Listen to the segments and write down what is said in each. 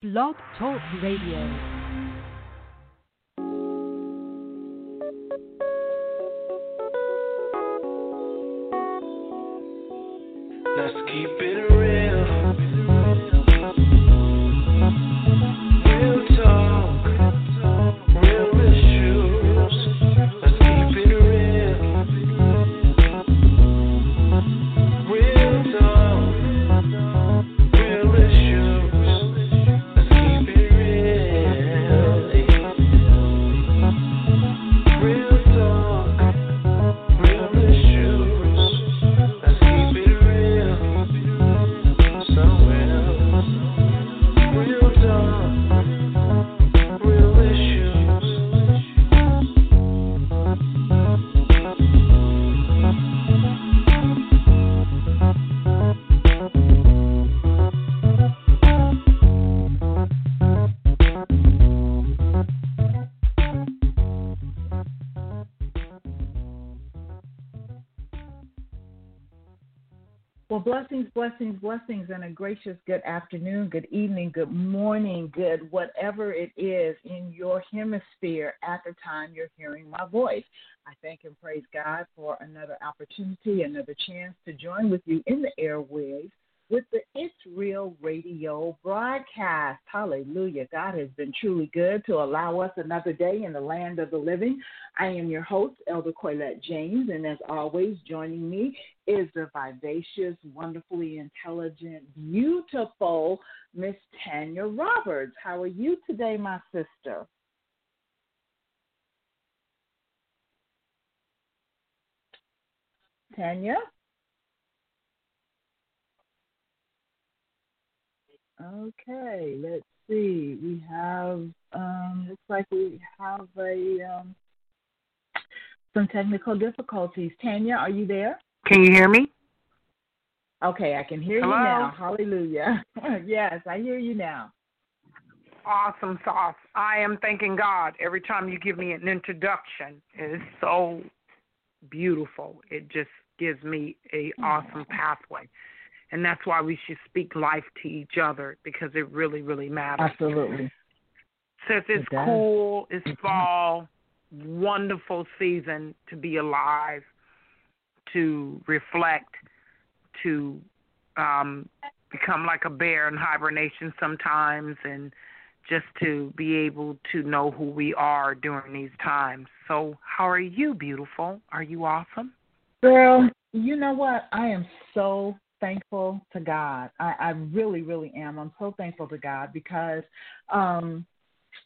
Blog Talk Radio. Blessings, blessings, blessings, and a gracious good afternoon, good evening, good morning, good whatever it is in your hemisphere at the time you're hearing my voice. I thank and praise God for another opportunity, another chance to join with you in the airwaves with the It's Real Radio broadcast. Hallelujah. God has been truly good to allow us another day in the land of the living. I am your host, Elder Coylette James, and as always, joining me is the vivacious, wonderfully intelligent, beautiful Miss Tanya Roberts. How are you today, my sister? Tanya? Okay, let's see. We have um looks like we have a um some technical difficulties. Tanya, are you there? Can you hear me? Okay, I can hear Hello? you now. Hallelujah. yes, I hear you now. Awesome sauce. I am thanking God every time you give me an introduction. It is so beautiful. It just gives me a awesome pathway. And that's why we should speak life to each other because it really, really matters. Absolutely. Since it's It cool, it's Mhm. fall, wonderful season to be alive, to reflect, to um, become like a bear in hibernation sometimes, and just to be able to know who we are during these times. So, how are you, beautiful? Are you awesome? Girl, you know what? I am so thankful to God. I, I really, really am. I'm so thankful to God because, um,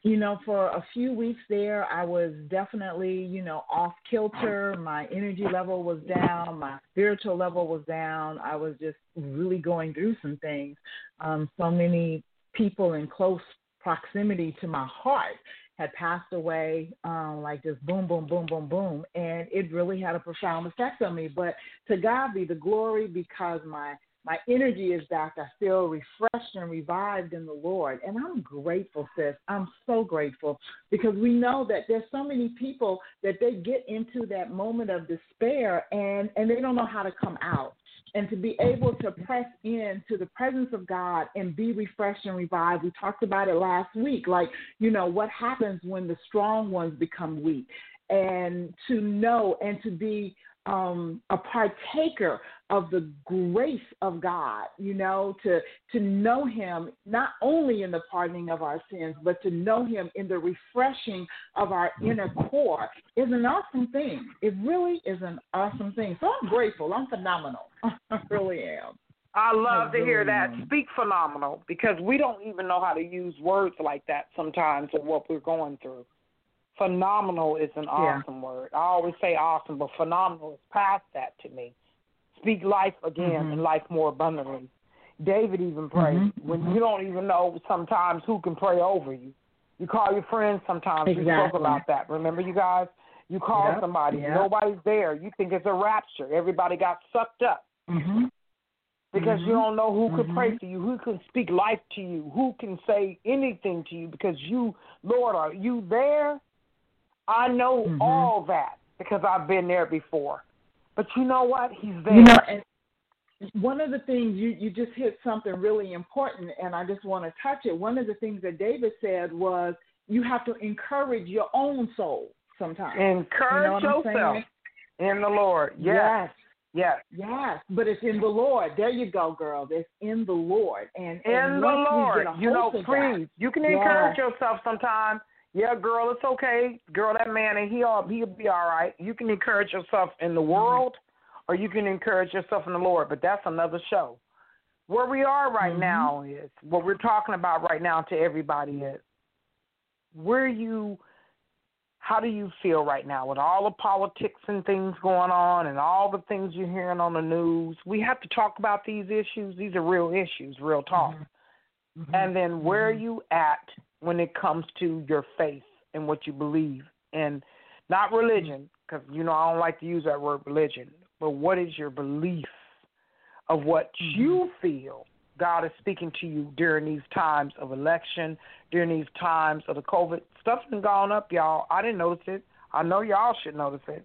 you know, for a few weeks there, I was definitely, you know, off kilter. My energy level was down. My spiritual level was down. I was just really going through some things. Um, so many people in close proximity to my heart had passed away, um, like just boom, boom, boom, boom, boom, and it really had a profound effect on me. But to God be the glory, because my my energy is back. I feel refreshed and revived in the Lord, and I'm grateful, sis. I'm so grateful because we know that there's so many people that they get into that moment of despair and and they don't know how to come out and to be able to press into the presence of God and be refreshed and revived. We talked about it last week. Like, you know, what happens when the strong ones become weak. And to know and to be um, a partaker of the grace of God, you know, to to know Him not only in the pardoning of our sins, but to know Him in the refreshing of our inner core is an awesome thing. It really is an awesome thing. So I'm grateful. I'm phenomenal. I really am. I love I to hear that. am. Speak phenomenal because we don't even know how to use words like that sometimes of what we're going through. Phenomenal is an Yeah. awesome word. I always say awesome, but phenomenal is past that to me. Speak life again Mhm. and life more abundantly. David even prayed Mhm, when you don't even know sometimes who can pray over you. You call your friends sometimes. We spoke about that. Remember, you guys? You call Yep, somebody, yep. nobody's there. You think it's a rapture. Everybody got sucked up Mm-hmm. because you Mhm. don't know who could pray Mhm. for you, who can speak life to you, who can say anything to you because you, Lord, are you there? I know Mhm. all that because I've been there before. But you know what? He's there. You know, and one of the things you you just hit something really important, and I just want to touch it. One of the things that David said was you have to encourage your own soul sometimes. Encourage You know yourself in the Lord. Yes. Yes. Yes. Yes, but it's in the Lord. There you go, girl. It's in the Lord. And, In and the Lord. You know, please. You can Yes. encourage yourself sometime. Yeah, girl, it's okay. Girl, that man and he all he'll be all right. You can encourage yourself in the Mm-hmm. world or you can encourage yourself in the Lord, but that's another show. Where we are right Mhm. now is what we're talking about right now to everybody is where you how do you feel right now with all the politics and things going on and all the things you're hearing on the news? We have to talk about these issues. These are real issues, real talk. Mhm. And then where are Mhm. you at when it comes to your faith and what you believe? And not religion, because, you know, I don't like to use that word religion, but what is your belief of what Mhm. you feel God is speaking to you during these times of election, during these times of the COVID? Stuff's been gone up, y'all. I didn't notice it. I know y'all should notice it.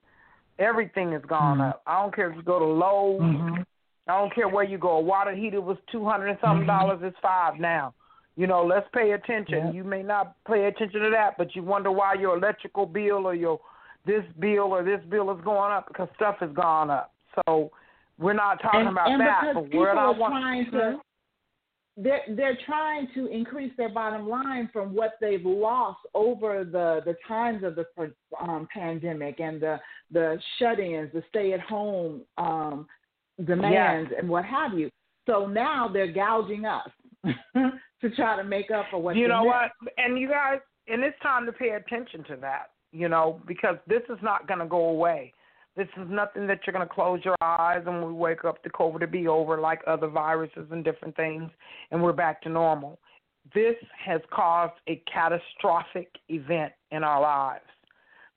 Everything has gone Mhm. up. I don't care if you go to Lowe's. Mhm. I don't care where you go. A water heater was two hundred and something dollars. It's five now. You know, let's pay attention. Yep. You may not pay attention to that, but you wonder why your electrical bill or your this bill or this bill is going up because stuff has gone up. So we're not talking and, about and that. because But people are trying to they're they're trying to increase their bottom line from what they've lost over the the times of the um, pandemic and the the shut-ins, the stay-at-home um, demands, and what have you. So now they're gouging us to try to make up for what you know missed. what? And you guys, and it's time to pay attention to that. You know, because this is not going to go away. This is nothing that you're going to close your eyes and we wake up to COVID to be over like other viruses and different things, and we're back to normal. This has caused a catastrophic event in our lives.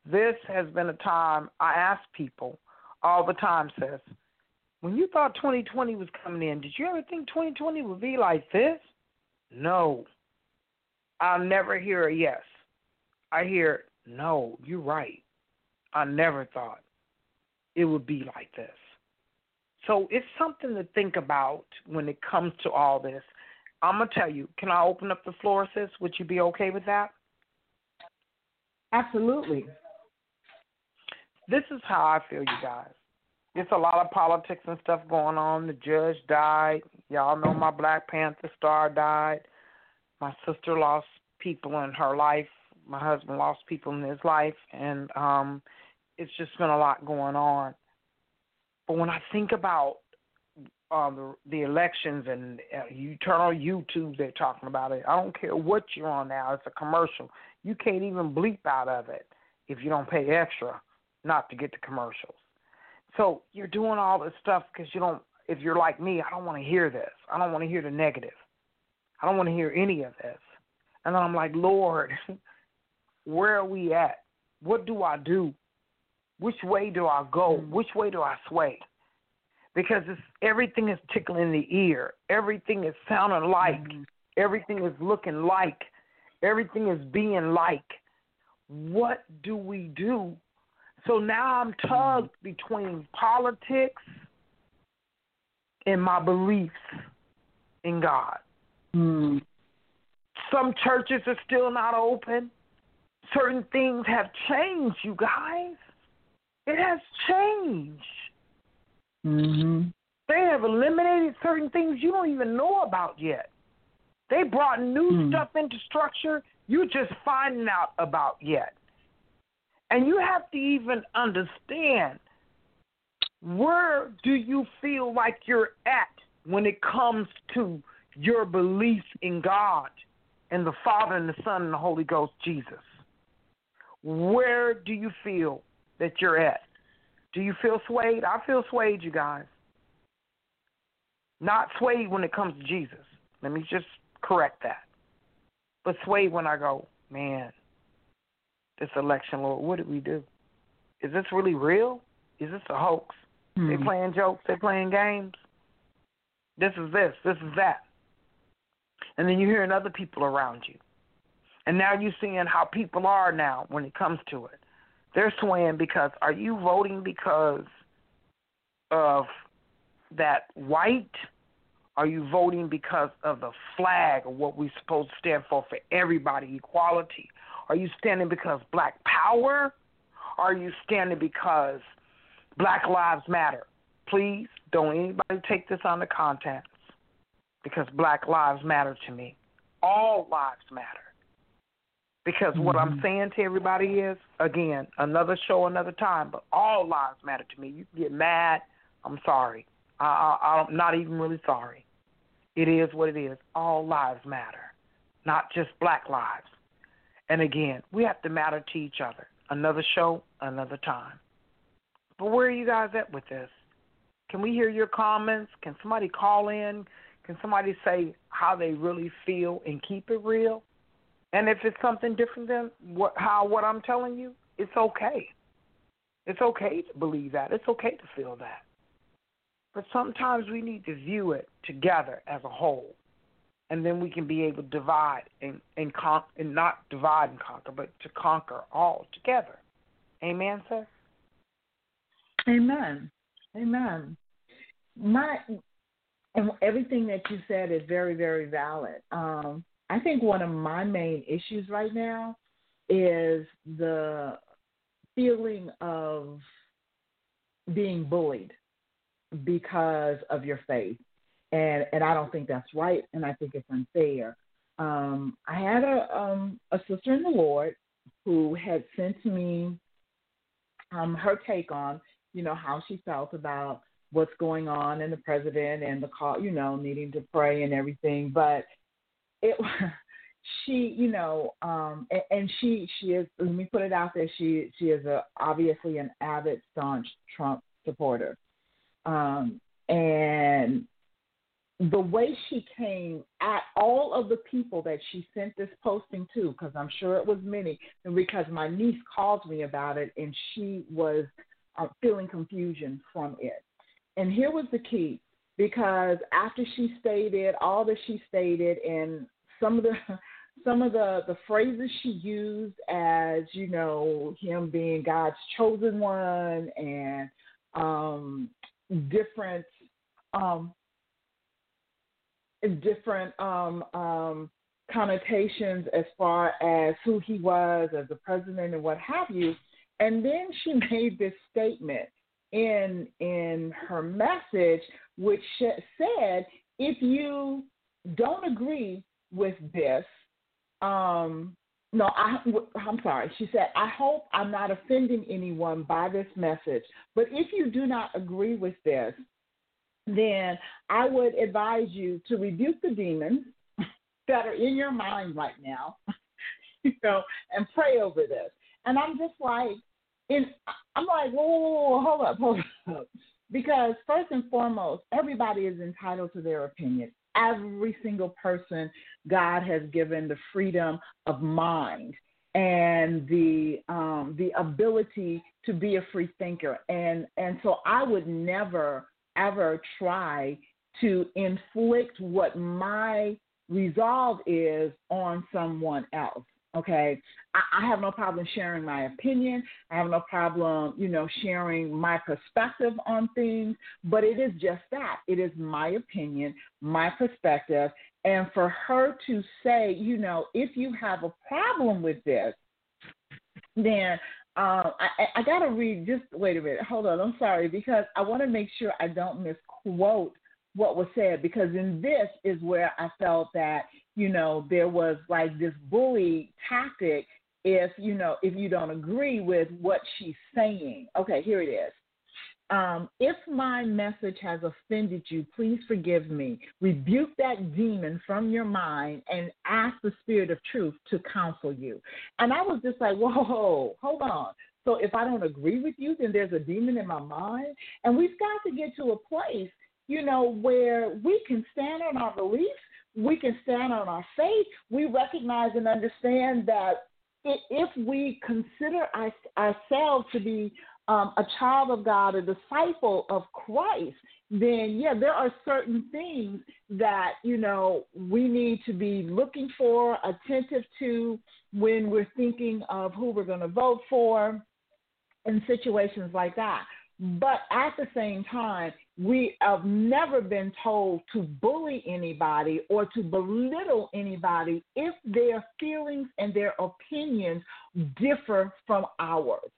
This has been a time I ask people all the time, sis, when you thought 2020 was coming in, did you ever think 2020 would be like this? No. I'll never hear a yes. I hear, no, you're right. I never thought it would be like this. So it's something to think about when it comes to all this. I'm going to tell you, can I open up the floor, sis? Would you be okay with that? Absolutely. This is how I feel, you guys. There's a lot of politics and stuff going on. The judge died. Y'all know my Black Panther star died. My sister lost people in her life. My husband lost people in his life, and um, it's just been a lot going on. But when I think about uh, the, the elections and uh, you turn on YouTube, they're talking about it. I don't care what you're on now. It's a commercial. You can't even bleep out of it if you don't pay extra not to get the commercials. So you're doing all this stuff because you don't. If you're like me, I don't want to hear this. I don't want to hear the negative. I don't want to hear any of this. And then I'm like, Lord, where are we at? What do I do? Which way do I go? Mm-hmm. Which way do I sway? Because it's, everything is tickling the ear. Everything is sounding like. Mm-hmm. Everything is looking like. Everything is being like. What do we do? So now I'm tugged between politics and my beliefs in God. Mm. Some churches are still not open. Certain things have changed, you guys. It has changed. Mm-hmm. They have eliminated certain things you don't even know about yet. They brought new Hmm. stuff into structure you're just finding out about yet. And you have to even understand where do you feel like you're at when it comes to your belief in God and the Father and the Son and the Holy Ghost, Jesus? Where do you feel that you're at? Do you feel swayed? I feel swayed, you guys. Not swayed when it comes to Jesus. Let me just correct that. But swayed when I go, man, this election, Lord, what did we do? Is this really real? Is this a hoax? They Hmm. playing jokes, they playing games. This is this, this is that. And then you're hearing other people around you. And now you're seeing how people are now when it comes to it. They're swaying because are you voting because of that white? Are you voting because of the flag or what we're supposed to stand for for everybody, equality? Are you standing because black power? Are you standing because black lives matter? Please don't anybody take this on the contents because black lives matter to me. All lives matter. Because what I'm Mhm. saying to everybody is, again, another show, another time, but all lives matter to me. You can get mad. I'm sorry. I, I, I'm not even really sorry. It is what it is. All lives matter, not just black lives. And again, we have to matter to each other. Another show, another time. But where are you guys at with this? Can we hear your comments? Can somebody call in? Can somebody say how they really feel and keep it real? And if it's something different than what how what I'm telling you, it's okay. It's okay to believe that. It's okay to feel that. But sometimes we need to view it together as a whole. And then we can be able to divide and and, con- and not divide and conquer, but to conquer all together. Amen, sir? Amen. Amen. My and everything that you said is very, very valid. Um, I think one of my main issues right now is the feeling of being bullied because of your faith. And and I don't think that's right and I think it's unfair. Um, I had a um, a sister in the Lord who had sent me um, her take on, you know, how she felt about what's going on and the president and the call, you know, needing to pray and everything. But it, she, you know, um, and, and she, she is. Let me put it out there. She, she is a obviously an avid, staunch Trump supporter, um, and the way she came at all of the people that she sent this posting to, because I'm sure it was many, and because my niece called me about it, and she was uh, feeling confusion from it. And here was the key, because after she stated all that she stated, and some of the some of the the phrases she used as you know him being God's chosen one, and um, different um, different um, um, connotations as far as who he was as a president and what have you. And then she made this statement in in her message, which said, "If you don't agree with this, um, no, I, I'm sorry." She said, "I hope I'm not offending anyone by this message, but if you do not agree with this, then I would advise you to rebuke the demons that are in your mind right now, you know, and pray over this." And I'm just like, in, I'm like, whoa, whoa, whoa, hold up, hold up. Because first and foremost, everybody is entitled to their opinion. Every single person, God has given the freedom of mind and the um, the ability to be a free thinker. And and so I would never ever try to inflict what my resolve is on someone else. Okay, I, I have no problem sharing my opinion. I have no problem, you know, sharing my perspective on things. But it is just that it is my opinion, my perspective, and for her to say, you know, if you have a problem with this, then um, I, I got to read. Just wait a minute. Hold on. I'm sorry because I want to make sure I don't misquote what was said because in this is where I felt that you know there was like this bully tactic if you know if you don't agree with what she's saying. Okay, here it is. Um, if my message has offended you, please forgive me. Rebuke that demon from your mind and ask the Spirit of truth to counsel you. And I was just like, whoa, hold on. So if I don't agree with you, then there's a demon in my mind. And we've got to get to a place, you know, where we can stand on our beliefs, we can stand on our faith. We recognize and understand that if we consider our, ourselves to be um, a child of God, a disciple of Christ, then yeah, there are certain things that you know we need to be looking for, attentive to when we're thinking of who we're going to vote for, in situations like that. But at the same time, we have never been told to bully anybody or to belittle anybody if their feelings and their opinions differ from ours.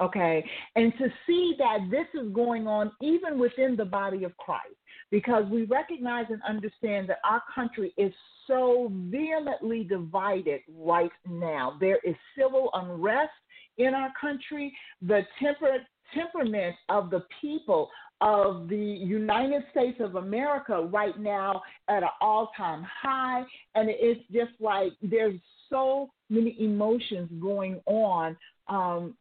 Okay. And to see that this is going on even within the body of Christ, because we recognize and understand that our country is so vehemently divided right now. There is civil unrest in our country. The temper, temperament of the people of the United States of America right now at an all time high. And it's just like there's so many emotions going on um,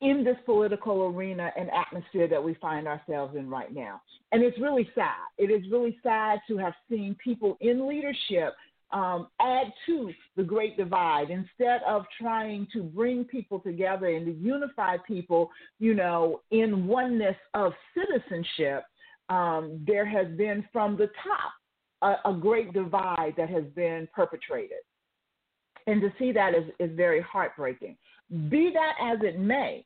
in this political arena and atmosphere that we find ourselves in right now. And it's really sad. It is really sad to have seen people in leadership um, add to the great divide instead of trying to bring people together and to unify people, you know, in oneness of citizenship. Um, there has been from the top a, a great divide that has been perpetrated. And to see that is, is very heartbreaking. Be that as it may,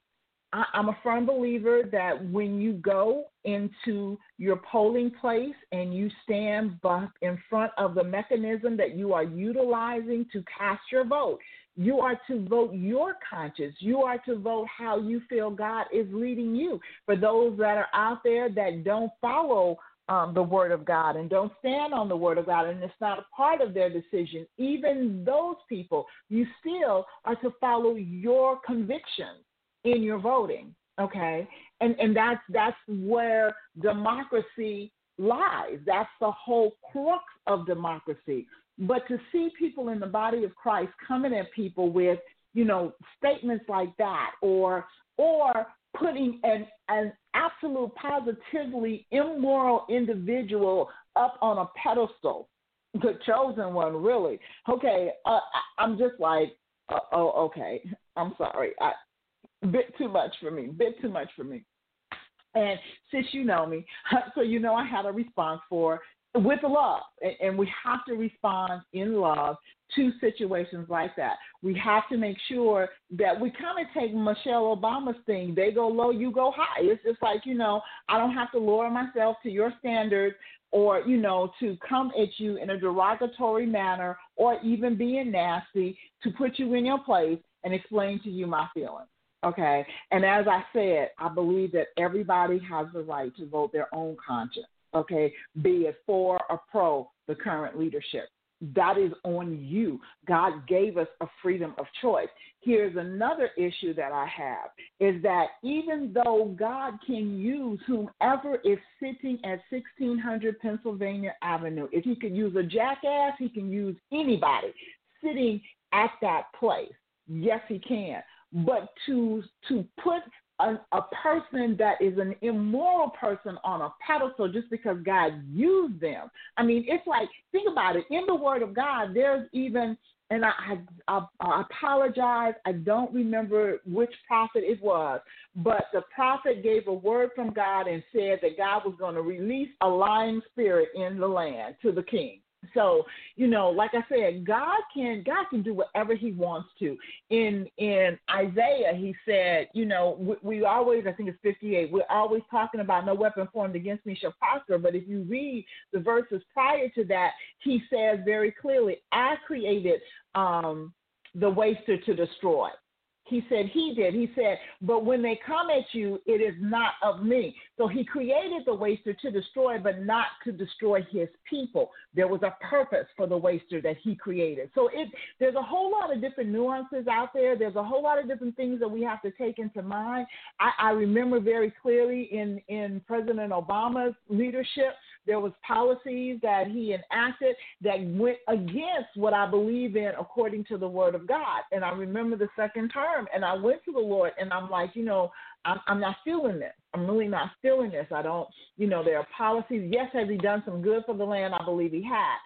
I, I'm a firm believer that when you go into your polling place and you stand in front of the mechanism that you are utilizing to cast your vote, you are to vote your conscience. You are to vote how you feel God is leading you. For those that are out there that don't follow um, the Word of God and don't stand on the Word of God, and it's not a part of their decision, even those people, you still are to follow your convictions in your voting. Okay, and and that's that's where democracy lies. That's the whole crux of democracy. But to see people in the body of Christ coming at people with you know statements like that, or or putting an an absolute positively immoral individual up on a pedestal, the chosen one, really. Okay, uh, I'm just like, uh, oh, okay. I'm sorry. I, bit too much for me, bit too much for me. And since you know me, so you know I had a response for with love, and we have to respond in love to situations like that. We have to make sure that we kind of take Michelle Obama's thing. They go low, you go high. It's just like, you know, I don't have to lower myself to your standards or, you know, to come at you in a derogatory manner or even being nasty to put you in your place and explain to you my feelings. Okay. And as I said, I believe that everybody has the right to vote their own conscience. Okay. Be it for or pro the current leadership. That is on you. God gave us a freedom of choice. Here's another issue that I have is that even though God can use whomever is sitting at 1600 Pennsylvania Avenue, if he could use a jackass, he can use anybody sitting at that place. Yes, he can but to to put a, a, person that is an immoral person on a pedestal just because God used them. I mean, it's like think about it. In the Word of God, there's even and I, I, I apologize. I don't remember which prophet it was, but the prophet gave a word from God and said that God was going to release a lying spirit in the land to the king. So, you know, like I said, God can God can do whatever He wants to. In in Isaiah, He said, you know, we, we always I think it's 58. We're always talking about no weapon formed against me shall prosper. But if you read the verses prior to that, He says very clearly, I created um, the waster to destroy. He said he did. He said, but when they come at you, it is not of me. So he created the waster to destroy, but not to destroy his people. There was a purpose for the waster that he created. So it there's a whole lot of different nuances out there. There's a whole lot of different things that we have to take into mind. I, I remember very clearly in, in President Obama's leadership there was policies that he enacted that went against what I believe in according to the word of God. And I remember the second term and I went to the Lord and I'm like, you know, I'm, I'm not feeling this. I'm really not feeling this. I don't, you know, there are policies. Yes, has he done some good for the land? I believe he had.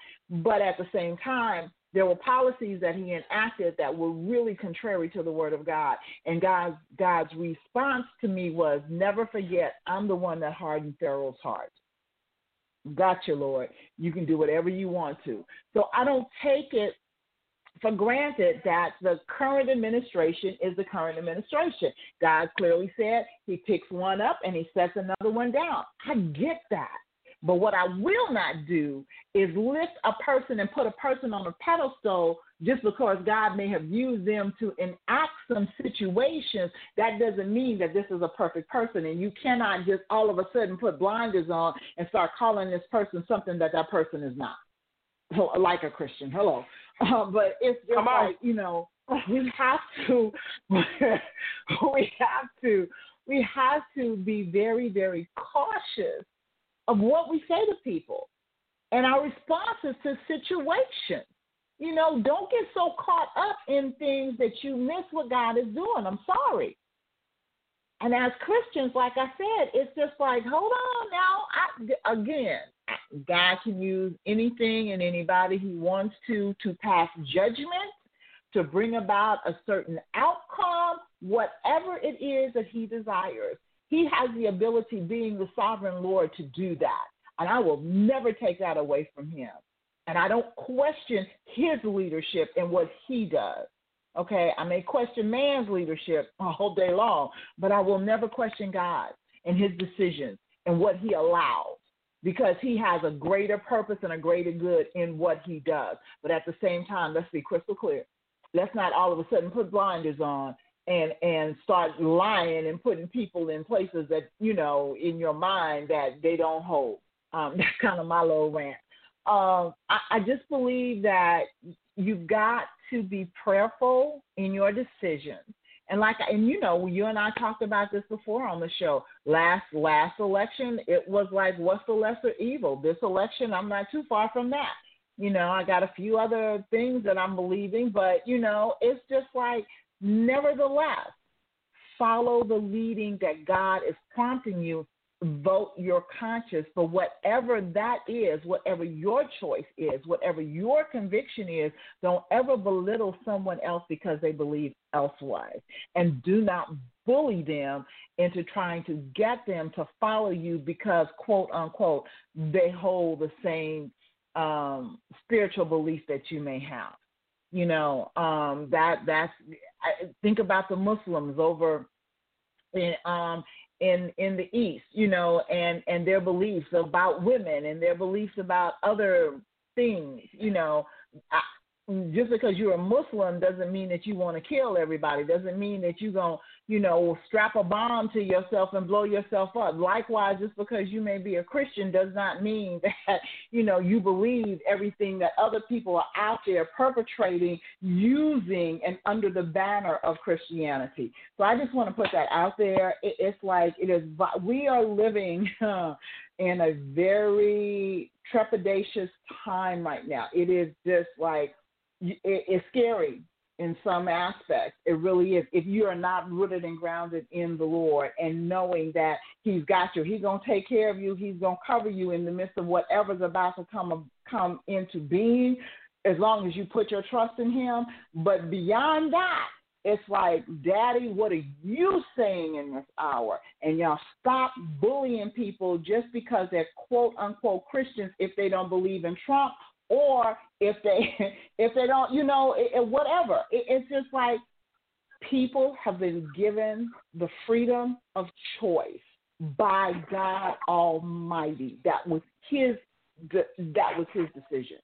But at the same time, there were policies that he enacted that were really contrary to the word of God. And God's God's response to me was, never forget, I'm the one that hardened Pharaoh's heart. Gotcha, Lord. You can do whatever you want to. So I don't take it for granted that the current administration is the current administration. God clearly said he picks one up and he sets another one down. I get that. But what I will not do is lift a person and put a person on a pedestal just because God may have used them to enact some situations. That doesn't mean that this is a perfect person. And you cannot just all of a sudden put blinders on and start calling this person something that that person is not. Like a Christian. Hello. Uh, but it's just Come on. you know, we have to, we have to, we have to be very, very cautious of what we say to people and our responses to situations. You know, don't get so caught up in things that you miss what God is doing. I'm sorry. And as Christians, like I said, it's just like, hold on now. I, again, God can use anything and anybody He wants to to pass judgment, to bring about a certain outcome, whatever it is that He desires. He has the ability, being the sovereign Lord, to do that. And I will never take that away from Him. And I don't question His leadership and what He does. Okay, I may question man's leadership all day long, but I will never question God and His decisions and what He allows because he has a greater purpose and a greater good in what he does. But at the same time, let's be crystal clear. Let's not all of a sudden put blinders on and and start lying and putting people in places that you know in your mind that they don't hold. Um, that's kind of my little rant. Um, I, I just believe that you've got to be prayerful in your decisions and like, and you know, you and I talked about this before on the show. Last last election, it was like, what's the lesser evil? This election, I'm not too far from that. You know, I got a few other things that I'm believing, but you know, it's just like, nevertheless, follow the leading that God is prompting you vote your conscience for whatever that is, whatever your choice is, whatever your conviction is. Don't ever belittle someone else because they believe elsewise. And do not bully them into trying to get them to follow you because, quote unquote, they hold the same um, spiritual belief that you may have. You know, um, that that's I, think about the Muslims over in um, in in the east you know and and their beliefs about women and their beliefs about other things you know just because you're a muslim doesn't mean that you want to kill everybody. Doesn't mean that you're going to you know strap a bomb to yourself and blow yourself up. Likewise just because you may be a christian does not mean that you know you believe everything that other people are out there perpetrating using and under the banner of christianity. So i just want to put that out there. It, it's like it is we are living in a very trepidatious time right now. It is just like it, it's scary in some aspects. It really is. If you are not rooted and grounded in the Lord and knowing that He's got you, He's gonna take care of you. He's gonna cover you in the midst of whatever's about to come come into being, as long as you put your trust in Him. But beyond that, it's like, Daddy, what are you saying in this hour? And y'all stop bullying people just because they're quote unquote Christians if they don't believe in Trump or if they if they don't, you know, it, it, whatever. It, it's just like people have been given the freedom of choice by God Almighty. That was his that was his decision.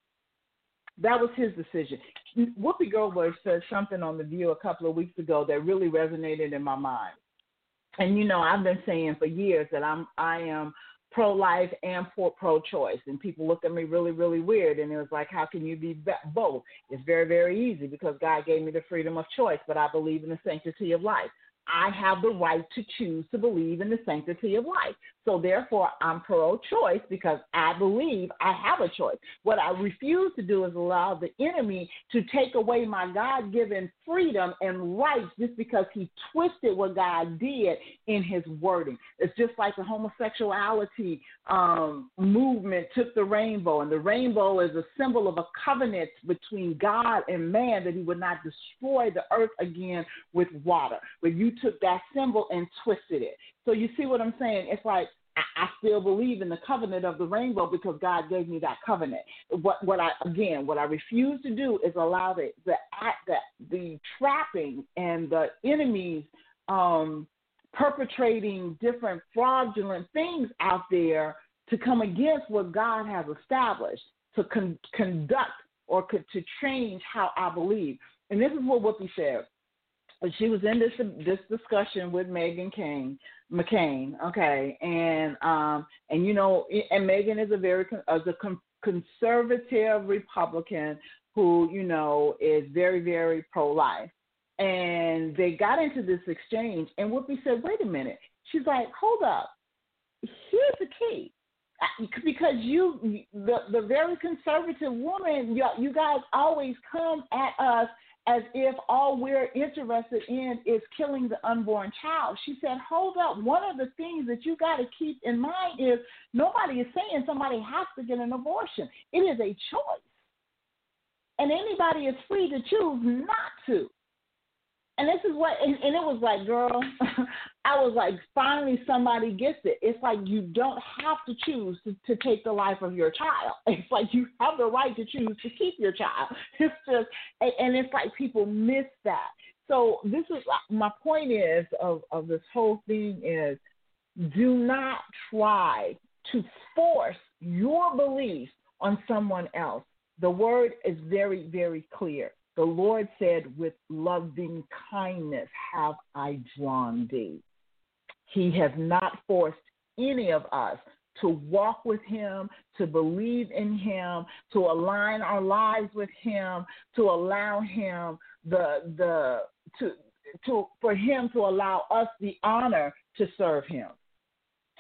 That was his decision. Whoopi Goldberg said something on the View a couple of weeks ago that really resonated in my mind. And you know, I've been saying for years that I'm I am pro life and for pro choice. And people looked at me really, really weird. And it was like, how can you be both? It's very, very easy because God gave me the freedom of choice, but I believe in the sanctity of life. I have the right to choose to believe in the sanctity of life. So therefore, I'm pro choice because I believe I have a choice. What I refuse to do is allow the enemy to take away my God given freedom and rights just because he twisted what God did in his wording. It's just like the homosexuality um, movement took the rainbow, and the rainbow is a symbol of a covenant between God and man that he would not destroy the earth again with water. But you took that symbol and twisted it. So you see what I'm saying? It's like I, still believe in the covenant of the rainbow because God gave me that covenant. What what I again what I refuse to do is allow the the that the trapping and the enemies um, perpetrating different fraudulent things out there to come against what God has established to con- conduct or co- to change how I believe. And this is what Whoopi said. She was in this this discussion with Meghan Kane, McCain, okay, and um, and you know, and Meghan is a very is a conservative Republican who you know is very very pro life, and they got into this exchange, and Whoopi said, "Wait a minute," she's like, "Hold up, here's the key." Because you, the the very conservative woman, you, you guys always come at us as if all we're interested in is killing the unborn child. She said, Hold up. One of the things that you got to keep in mind is nobody is saying somebody has to get an abortion, it is a choice. And anybody is free to choose not to. And this is what, and, and it was like, girl, I was like, finally somebody gets it. It's like you don't have to choose to, to take the life of your child. It's like you have the right to choose to keep your child. It's just, and, and it's like people miss that. So this is uh, my point is of of this whole thing is, do not try to force your beliefs on someone else. The word is very very clear. The Lord said, With loving kindness have I drawn thee. He has not forced any of us to walk with Him, to believe in Him, to align our lives with Him, to allow Him the the to to for Him to allow us the honor to serve Him,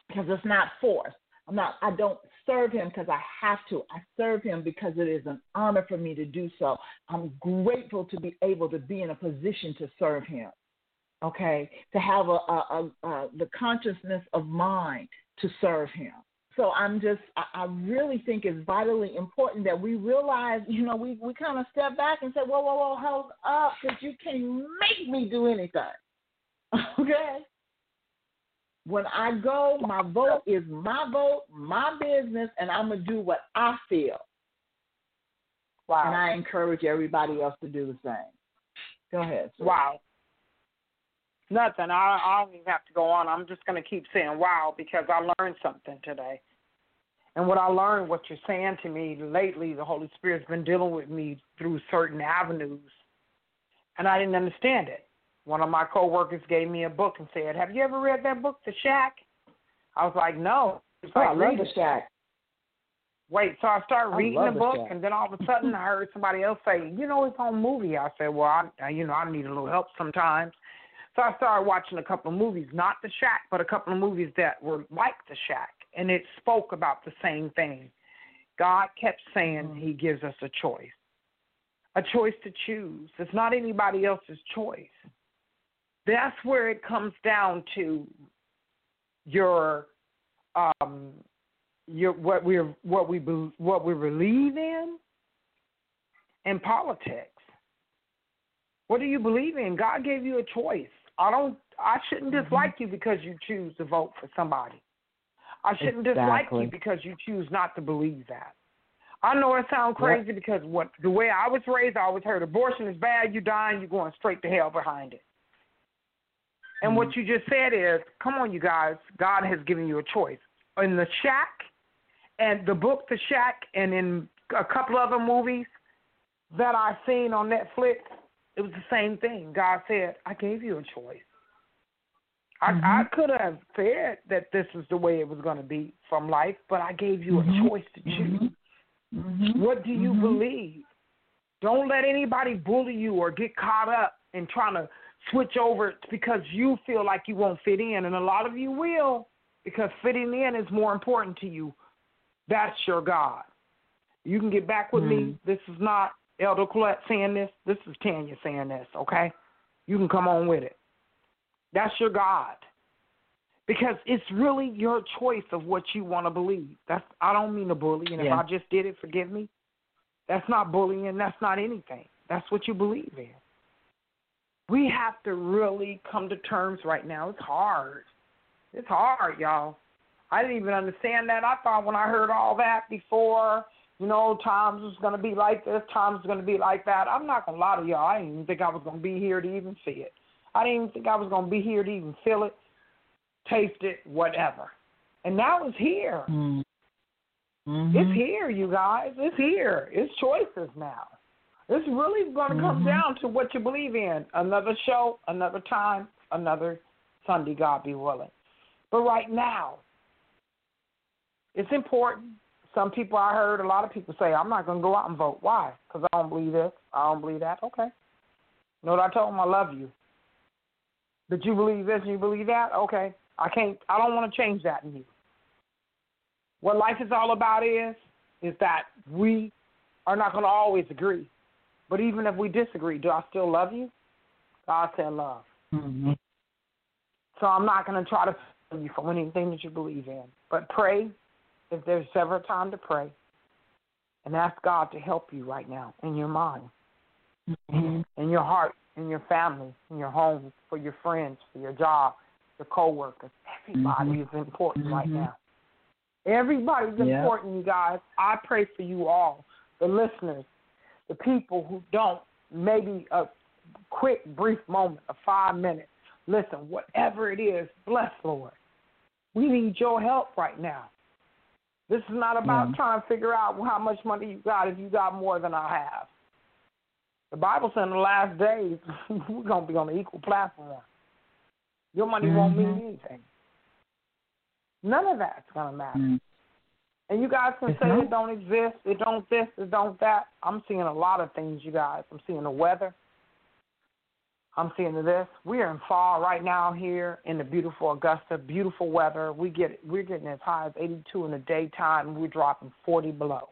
because it's not forced. I'm not. I don't serve him because I have to. I serve him because it is an honor for me to do so. I'm grateful to be able to be in a position to serve him. Okay, to have a, a, a, a the consciousness of mind to serve him. So I'm just, I, I really think it's vitally important that we realize, you know, we, we kind of step back and say, whoa, whoa, whoa, hold up, because you can't make me do anything. Okay? When I go, my vote is my vote, my business, and I'm going to do what I feel. Wow. And I encourage everybody else to do the same. Go ahead. sir. Wow. Nothing. I, I don't even have to go on. I'm just going to keep saying wow because I learned something today. And what I learned, what you're saying to me lately, the Holy Spirit's been dealing with me through certain avenues, and I didn't understand it. One of my coworkers gave me a book and said, "Have you ever read that book, The Shack?" I was like, "No." Oh, like, I love "Read the shack. Wait, so I started I reading the book, and then all of a sudden I heard somebody else say, "You know, it's on movie." I said, "Well, I, I- you know, I need a little help sometimes." So I started watching a couple of movies, not The Shack, but a couple of movies that were like The Shack, and it spoke about the same thing. God kept saying Mm. He gives us a choice, a choice to choose. It's not anybody else's choice. That's where it comes down to your um, your what we're what we what we believe in in politics. What do you believe in? God gave you a choice. I don't. I shouldn't Mhm. dislike you because you choose to vote for somebody. I shouldn't dislike you because you choose not to believe that. I know it sounds crazy because what the way I was raised, I always heard abortion is bad. You dying, you're going straight to hell behind it. And what you just said is, come on, you guys. God has given you a choice. In the shack, and the book The Shack, and in a couple other movies that I've seen on Netflix, it was the same thing. God said, I gave you a choice. I, Mhm. I could have said that this is the way it was going to be from life, but I gave you Mhm. a choice to choose. Mhm. What do you Mhm. believe? Don't let anybody bully you or get caught up in trying to switch over because you feel like you won't fit in. And a lot of you will because fitting in is more important to you. That's your God. You can get back with me. Mm. This is not Elder Colette saying this. This is Tanya saying this, okay? You can come on with it. That's your God. Because it's really your choice of what you want to believe. That's I don't mean to bully, and if I just did it, forgive me. That's not bullying, that's not anything. That's what you believe in. We have to really come to terms right now. It's hard. It's hard, y'all. I didn't even understand that. I thought when I heard all that before, you know, times was going to be like this, times was going to be like that. I'm not going to lie to y'all. I didn't even think I was going to be here to even see it. I didn't even think I was going to be here to even feel it, taste it, whatever. And now it's here. Mm-hmm. It's here, you guys. It's here. It's choices now. It's really going to come Mhm. down to what you believe in. Another show, another time, another Sunday, God be willing. But right now, it's important. Some people I heard, a lot of people say, I'm not going to go out and vote. Why? Because I don't believe this. I don't believe that. Okay. You know what I told them? I love you. But you believe this and you believe that? Okay. I can't, I don't want to change that in you. What life is all about is, is that we are not going to always agree. But even if we disagree, do I still love you? God said love. Mm-hmm. So I'm not going to try to you from anything that you believe in. But pray if there's ever time to pray and ask God to help you right now in your mind, Mm-hmm. in your heart, in your family, in your home, for your friends, for your job, your coworkers. Everybody Mhm. is important right Mhm. now. Everybody's Yeah. important, you guys. I pray for you all, the listeners, the people who don't, maybe a quick, brief moment, a five minute. Listen, whatever it is, bless Lord. We need your help right now. This is not about Yeah. trying to figure out how much money you got if you got more than I have. The Bible said in the last days we're gonna be on an equal platform. Your money won't mean Mhm. anything. None of that's gonna matter. Mm-hmm. And you guys can say it don't exist, it don't this, it don't that. I'm seeing a lot of things, you guys. I'm seeing the weather. I'm seeing this. We are in fall right now here in the beautiful Augusta. Beautiful weather. We get we're getting as high as 82 in the daytime, and we're dropping 40 below.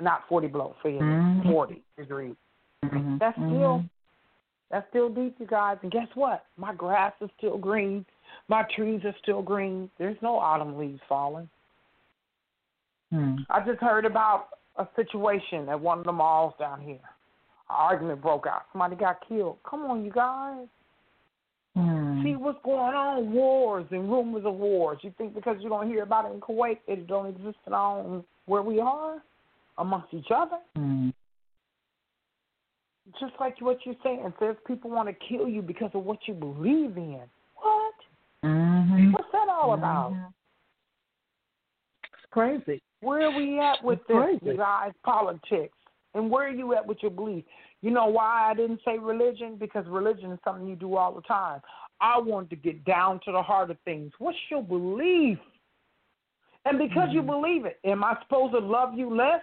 Not 40 below, forgive me, Mhm. 40 degrees. Mm-hmm. That's still that's still deep, you guys. And guess what? My grass is still green. My trees are still green. There's no autumn leaves falling. Mm-hmm. I just heard about a situation at one of the malls down here. An argument broke out. Somebody got killed. Come on, you guys. Mm-hmm. See what's going on? Wars and rumors of wars. You think because you don't hear about it in Kuwait, it don't exist at all where we are amongst each other? Mm-hmm. Just like what you're saying, says people want to kill you because of what you believe in. What? Mm-hmm. What's that all about? It's crazy. Where are we at with this, guys? Politics. And where are you at with your belief? You know why I didn't say religion? Because religion is something you do all the time. I wanted to get down to the heart of things. What's your belief? And because you Mhm. believe it, am I supposed to love you less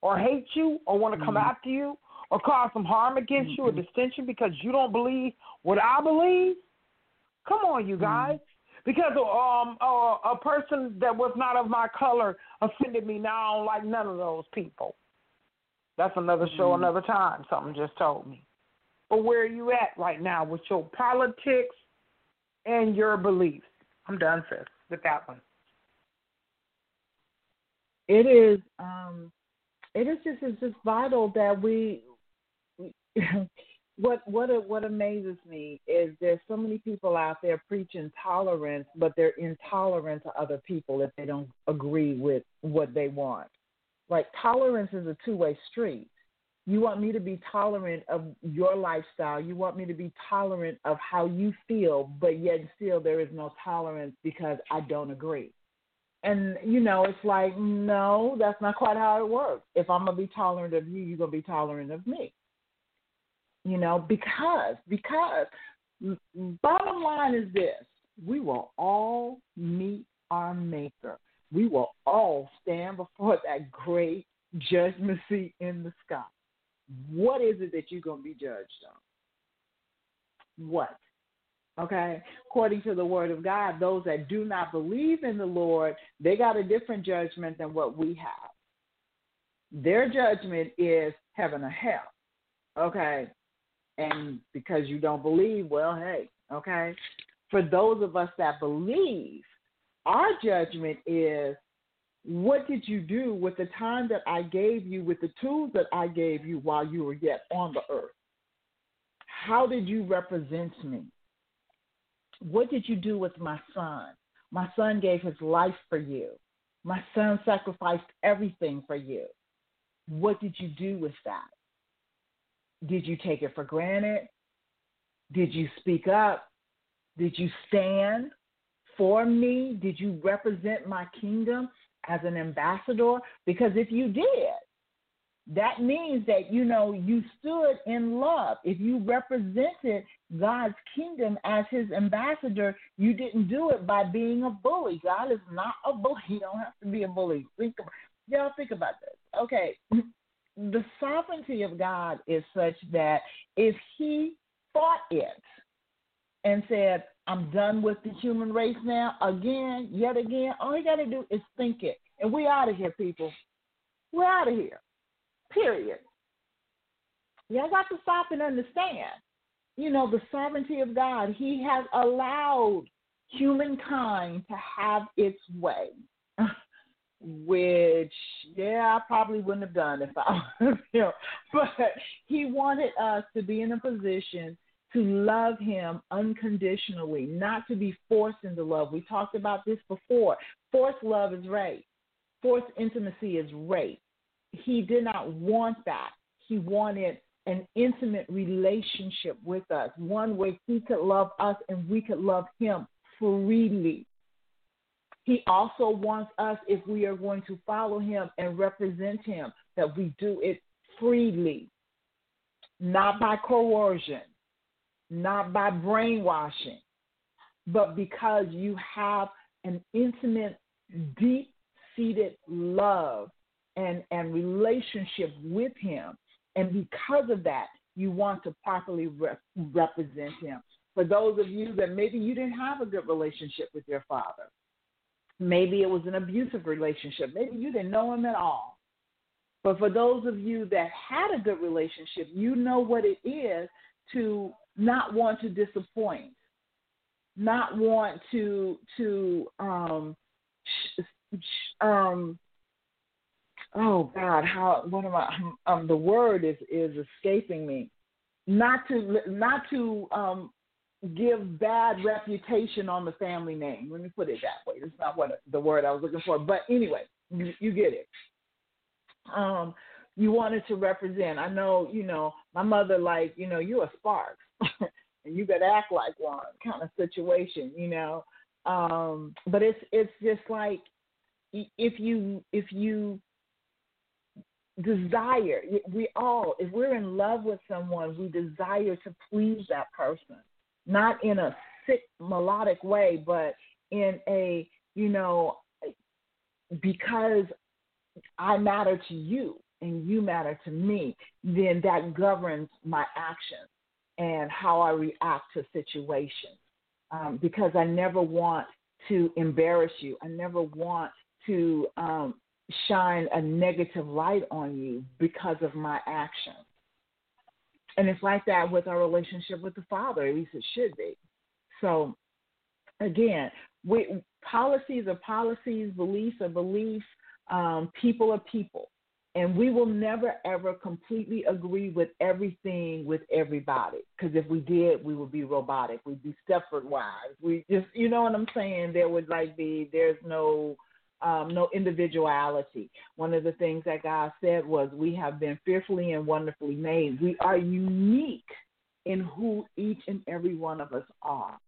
or hate you or want to come Mhm. after you or cause some harm against you or Mhm. distinction because you don't believe what I believe? Come on, you guys. Because um uh, a person that was not of my color offended me. Now I don't like none of those people. That's another show, Mhm. another time. Something just told me. But where are you at right now with your politics and your beliefs? I'm done, sis, with that one. it is um it is just it's just vital that we what what what amazes me is there's so many people out there preaching tolerance but they're intolerant to other people if they don't agree with what they want like tolerance is a two way street you want me to be tolerant of your lifestyle you want me to be tolerant of how you feel but yet still there is no tolerance because i don't agree and you know, it's like, no, that's not quite how it works. If I'm gonna be tolerant of you, you're gonna be tolerant of me. You know, because because mm, bottom line is this: we will all meet our Maker. We will all stand before that great judgment seat in the sky. What is it that you're gonna be judged on? What? Okay, according to the word of God, those that do not believe in the Lord, they got a different judgment than what we have. Their judgment is heaven or hell. Okay, and because you don't believe, well, hey, okay. For those of us that believe, our judgment is what did you do with the time that I gave you, with the tools that I gave you while you were yet on the earth? How did you represent me? What did you do with my son? My son gave his life for you. My son sacrificed everything for you. What did you do with that? Did you take it for granted? Did you speak up? Did you stand for me? Did you represent my kingdom as an ambassador? Because if you did, that means that you know you stood in love. If you represented God's kingdom as his ambassador, you didn't do it by being a bully. God is not a bully. You don't have to be a bully. Think y'all think about this. Okay. The sovereignty of God is such that if he fought it and said, I'm done with the human race now, again, yet again, all you got to do is think it. And we out of here, people. We're out of here. Period. Y'all got to stop and understand. You know, the sovereignty of God, He has allowed humankind to have its way. Which, yeah, I probably wouldn't have done if I was him. But he wanted us to be in a position to love him unconditionally, not to be forced into love. We talked about this before. Forced love is rape. Forced intimacy is rape. He did not want that. He wanted an intimate relationship with us, one where he could love us and we could love him freely. He also wants us, if we are going to follow him and represent him, that we do it freely, not by coercion, not by brainwashing, but because you have an intimate, deep seated love and, and relationship with him. And because of that, you want to properly rep- represent him. For those of you that maybe you didn't have a good relationship with your father, maybe it was an abusive relationship, maybe you didn't know him at all. But for those of you that had a good relationship, you know what it is to not want to disappoint, not want to to um um oh God, how what am I? Um, the word is is escaping me. Not to not to um, give bad reputation on the family name. Let me put it that way. It's not what the word I was looking for, but anyway, you, you get it. Um, you wanted to represent. I know, you know, my mother like, you know, you're a spark, and you got to act like one kind of situation, you know. Um, but it's it's just like if you if you desire. We all, if we're in love with someone, we desire to please that person, not in a sick, melodic way, but in a, you know, because I matter to you and you matter to me, then that governs my actions and how I react to situations. Um, because I never want to embarrass you. I never want to um, shine a negative light on you because of my actions. And it's like that with our relationship with the Father, at least it should be. So, again, we, policies are policies, beliefs are beliefs, um, people are people. And we will never, ever completely agree with everything with everybody. Because if we did, we would be robotic. We'd be Stepford wives. We just, you know what I'm saying? There would like be, there's no um, no individuality. One of the things that God said was, We have been fearfully and wonderfully made. We are unique in who each and every one of us are.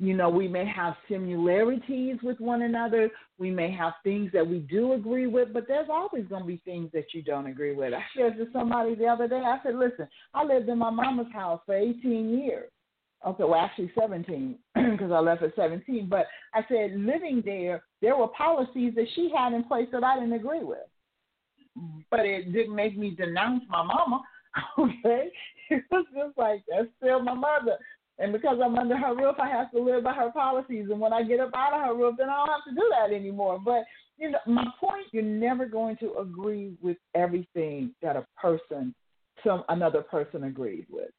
You know, we may have similarities with one another. We may have things that we do agree with, but there's always going to be things that you don't agree with. I said to somebody the other day, I said, listen, I lived in my mama's house for 18 years. Okay, well, actually 17 because I left at 17. But I said living there, there were policies that she had in place that I didn't agree with. But it didn't make me denounce my mama. Okay, it was just like that's still my mother. And because I'm under her roof, I have to live by her policies. And when I get up out of her roof, then I don't have to do that anymore. But you know, my point: you're never going to agree with everything that a person, some another person agrees with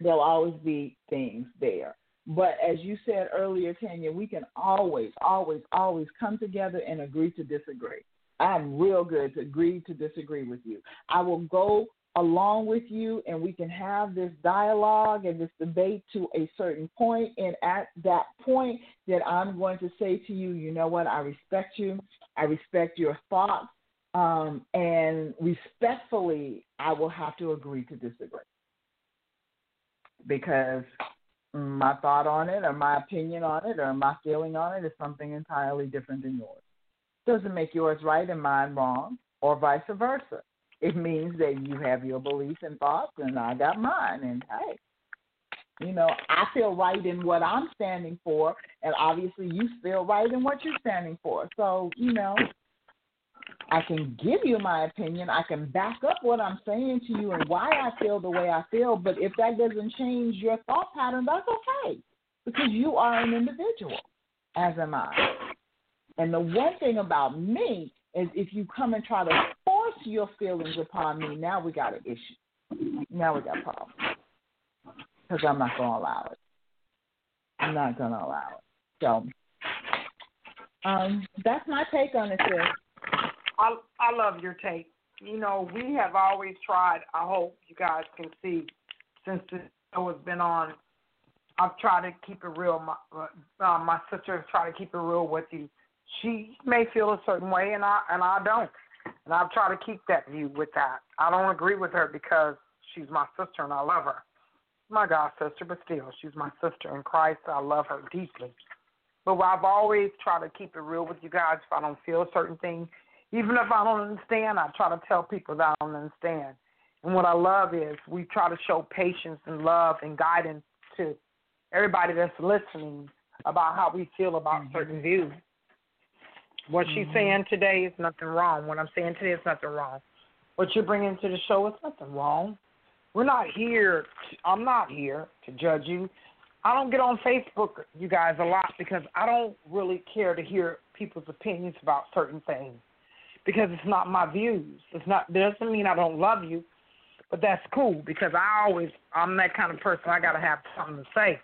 there'll always be things there. But as you said earlier, Tanya, we can always, always, always come together and agree to disagree. I'm real good to agree to disagree with you. I will go along with you and we can have this dialogue and this debate to a certain point. point and at that point that I'm going to say to you, you know what, I respect you. I respect your thoughts. Um, and respectfully, I will have to agree to disagree because my thought on it or my opinion on it or my feeling on it is something entirely different than yours. Doesn't make yours right and mine wrong, or vice versa. It means that you have your beliefs and thoughts, and I got mine. And hey, you know, I feel right in what I'm standing for, and obviously you feel right in what you're standing for. So, you know, I can give you my opinion. I can back up what I'm saying to you and why I feel the way I feel. But if that doesn't change your thought pattern, that's okay because you are an individual, as am I. And the one thing about me is if you come and try to force your feelings upon me, now we got an issue. Now we got problems because I'm not going to allow it. I'm not going to allow it. So um, that's my take on it, sis. I I love your take. You know, we have always tried. I hope you guys can see since the show has been on. I've tried to keep it real. My uh, my sister has tried to keep it real with you. She may feel a certain way, and I and I don't. And I've tried to keep that view with that. I don't agree with her because she's my sister and I love her. My God sister, but still, she's my sister in Christ. I love her deeply. But I've always tried to keep it real with you guys. If I don't feel a certain thing, even if I don't understand, I try to tell people that I don't understand. And what I love is we try to show patience and love and guidance to everybody that's listening about how we feel about Mm-hmm. certain views. What she's saying today is nothing wrong. What I'm saying today is nothing wrong. What you're bringing to the show is nothing wrong. We're not here. To, I'm not here to judge you. I don't get on Facebook, you guys, a lot because I don't really care to hear people's opinions about certain things because it's not my views. It's not doesn't mean I don't love you, but that's cool because I always I'm that kind of person. I got to have something to say.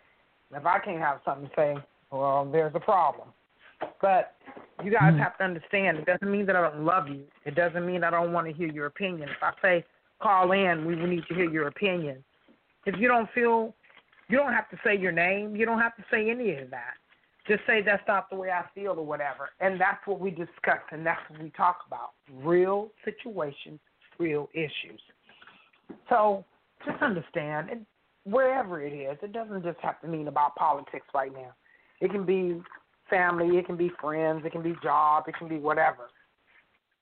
And if I can't have something to say, well, there's a problem. But you guys mm. have to understand it doesn't mean that I don't love you. It doesn't mean I don't want to hear your opinion. If I say call in, we will need to hear your opinion. If you don't feel you don't have to say your name. You don't have to say any of that. Just say that's not the way I feel or whatever. And that's what we discuss and that's what we talk about. Real situations, real issues. So just understand, and wherever it is, it doesn't just have to mean about politics right now. It can be family, it can be friends, it can be job, it can be whatever.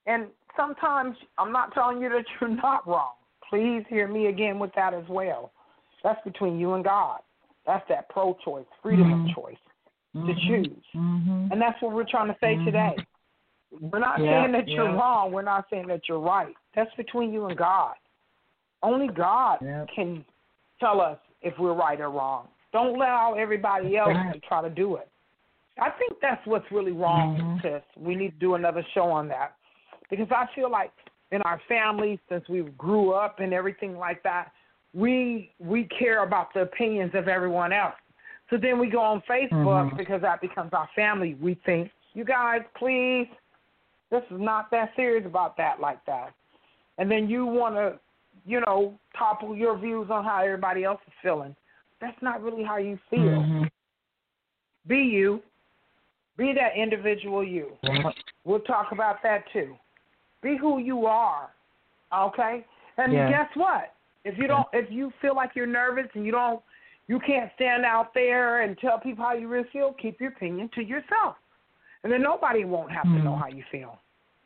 And sometimes I'm not telling you that you're not wrong. Please hear me again with that as well. That's between you and God. That's that pro choice, freedom of mm-hmm. choice to choose. Mm-hmm. And that's what we're trying to say today. We're not Yeah, saying that you're wrong. We're not saying that you're right. That's between you and God. Only God Yep. can tell us if we're right or wrong. Don't allow everybody else Right. to try to do it. I think that's what's really wrong, Mhm. sis. We need to do another show on that. Because I feel like in our families, since we grew up and everything like that, we we care about the opinions of everyone else. So then we go on Facebook Mhm. because that becomes our family. We think, you guys, please, this is not that serious about that like that. And then you want to, you know, topple your views on how everybody else is feeling. That's not really how you feel. Mm-hmm. Be you. Be that individual you. We'll talk about that too. Be who you are. Okay? And Yeah. guess what? If you don't if you feel like you're nervous and you don't you can't stand out there and tell people how you really feel, keep your opinion to yourself. And then nobody won't have to know Mhm. how you feel.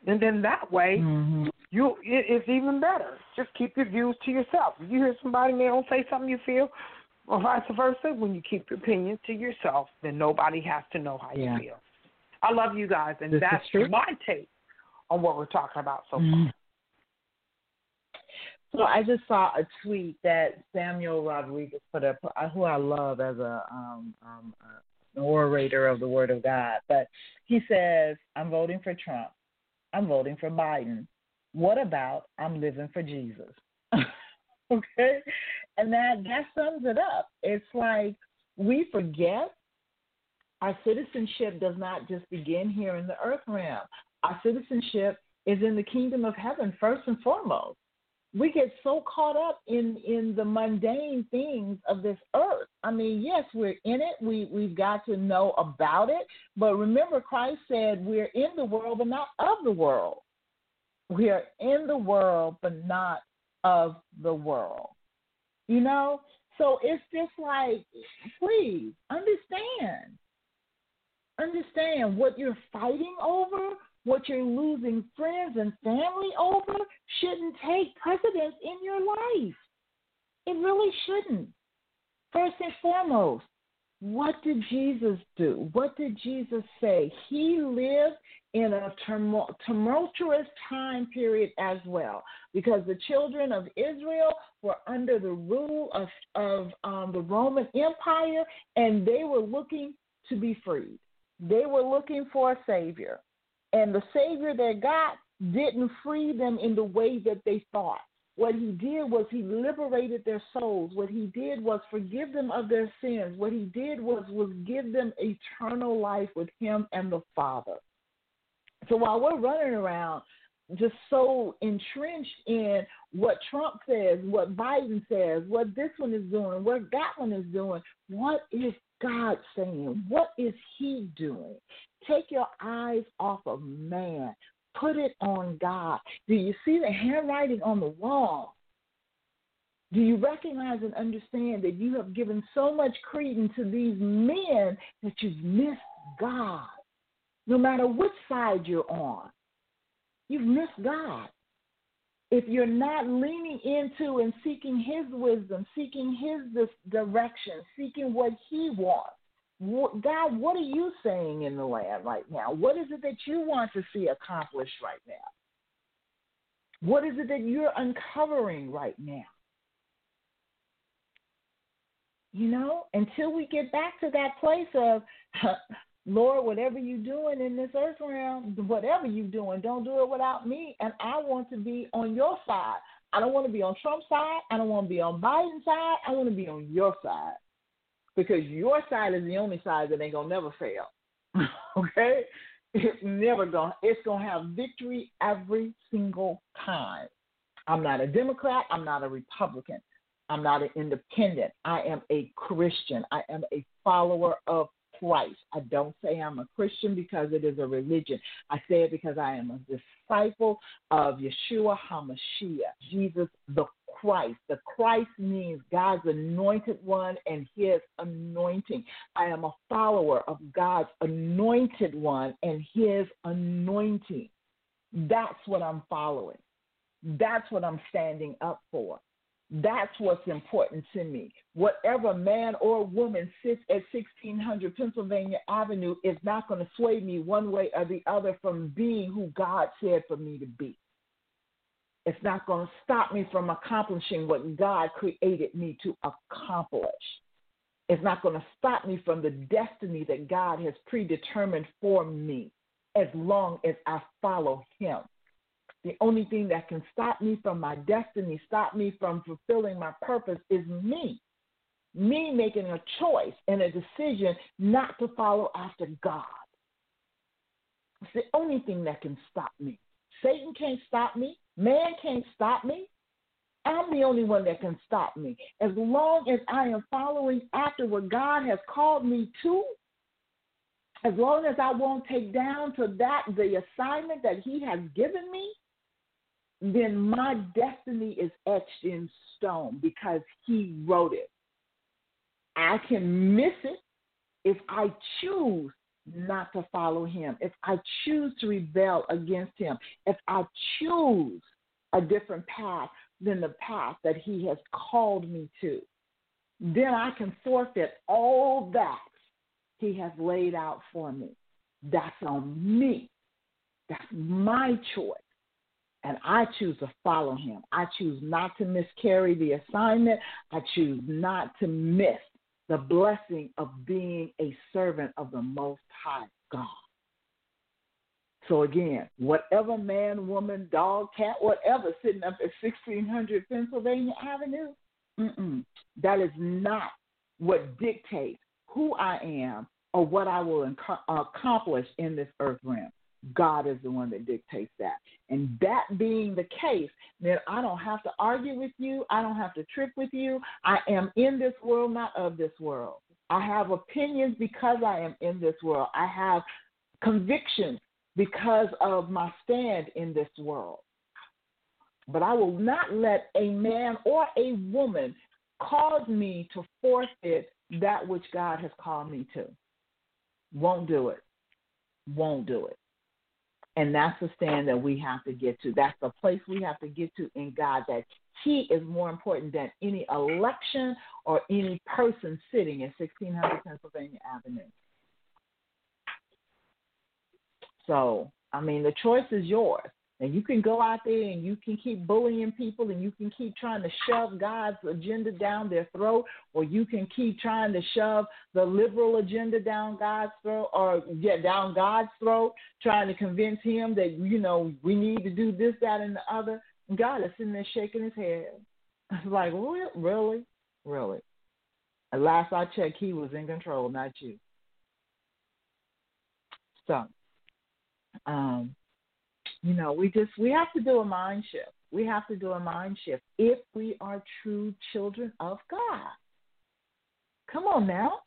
And then that way Mm-hmm. you it, it's even better. Just keep your views to yourself. If you hear somebody and they don't say something you feel, or vice versa, when you keep your opinion to yourself, then nobody has to know how Yeah. you feel. I love you guys, and This that's my take on what we're talking about so far. Mhm. So I just saw a tweet that Samuel Rodriguez put up, uh, who I love as a um, um, an orator of the Word of God. But he says, "I'm voting for Trump. I'm voting for Biden. What about I'm living for Jesus?" okay, and that that sums it up. It's like we forget our citizenship does not just begin here in the earth realm. Our citizenship is in the kingdom of heaven first and foremost. We get so caught up in in the mundane things of this earth. I mean, yes, we're in it. We we've got to know about it, but remember Christ said we're in the world but not of the world. We are in the world but not of the world. You know? So it's just like please understand. Understand what you're fighting over what you're losing friends and family over shouldn't take precedence in your life. It really shouldn't. First and foremost, what did Jesus do? What did Jesus say? He lived in a tumultuous time period as well, because the children of Israel were under the rule of, of um, the Roman Empire, and they were looking to be freed. They were looking for a Savior. And the Savior they got didn't free them in the way that they thought. What he did was he liberated their souls. What he did was forgive them of their sins. What he did was was give them eternal life with him and the Father. So while we're running around just so entrenched in what Trump says, what Biden says, what this one is doing, what that one is doing, what is God saying? What is he doing? Take your eyes off of man. Put it on God. Do you see the handwriting on the wall? Do you recognize and understand that you have given so much credence to these men that you've missed God? No matter which side you're on, you've missed God. If you're not leaning into and seeking His wisdom, seeking His direction, seeking what He wants, God, what are you saying in the land right now? What is it that you want to see accomplished right now? What is it that you're uncovering right now? You know, until we get back to that place of, Lord, whatever you're doing in this earth realm, whatever you're doing, don't do it without me. And I want to be on your side. I don't want to be on Trump's side. I don't want to be on Biden's side. I want to be on your side because your side is the only side that ain't gonna never fail. okay, it's never gonna. It's gonna have victory every single time. I'm not a Democrat. I'm not a Republican. I'm not an independent. I am a Christian. I am a follower of Christ. I don't say I'm a Christian because it is a religion. I say it because I am a disciple of Yeshua HaMashiach, Jesus the Christ. The Christ means God's anointed one and his anointing. I am a follower of God's anointed one and his anointing. That's what I'm following. That's what I'm standing up for. That's what's important to me. Whatever man or woman sits at 1600 Pennsylvania Avenue is not going to sway me one way or the other from being who God said for me to be. It's not going to stop me from accomplishing what God created me to accomplish. It's not going to stop me from the destiny that God has predetermined for me as long as I follow Him. The only thing that can stop me from my destiny, stop me from fulfilling my purpose, is me. Me making a choice and a decision not to follow after God. It's the only thing that can stop me. Satan can't stop me. Man can't stop me. I'm the only one that can stop me. As long as I am following after what God has called me to, as long as I won't take down to that the assignment that He has given me, then my destiny is etched in stone because He wrote it. I can miss it if I choose not to follow him, if I choose to rebel against him, if I choose a different path than the path that he has called me to, then I can forfeit all that he has laid out for me. That's on me. That's my choice. And I choose to follow him. I choose not to miscarry the assignment. I choose not to miss the blessing of being a servant of the Most High God. So again, whatever man, woman, dog, cat, whatever sitting up at 1600 Pennsylvania Avenue, that is not what dictates who I am or what I will accomplish in this earth realm. God is the one that dictates that. And that being the case, then I don't have to argue with you. I don't have to trip with you. I am in this world, not of this world. I have opinions because I am in this world. I have convictions because of my stand in this world. But I will not let a man or a woman cause me to forfeit that which God has called me to. Won't do it. Won't do it. And that's the stand that we have to get to. That's the place we have to get to in God that He is more important than any election or any person sitting in 1600 Pennsylvania Avenue. So, I mean, the choice is yours. And you can go out there and you can keep bullying people and you can keep trying to shove God's agenda down their throat, or you can keep trying to shove the liberal agenda down God's throat, or yeah, down God's throat, trying to convince him that, you know, we need to do this, that, and the other. God is sitting there shaking his head. Like, really? Really? At last I checked, he was in control, not you. So, um, you know, we just we have to do a mind shift. We have to do a mind shift if we are true children of God. Come on now.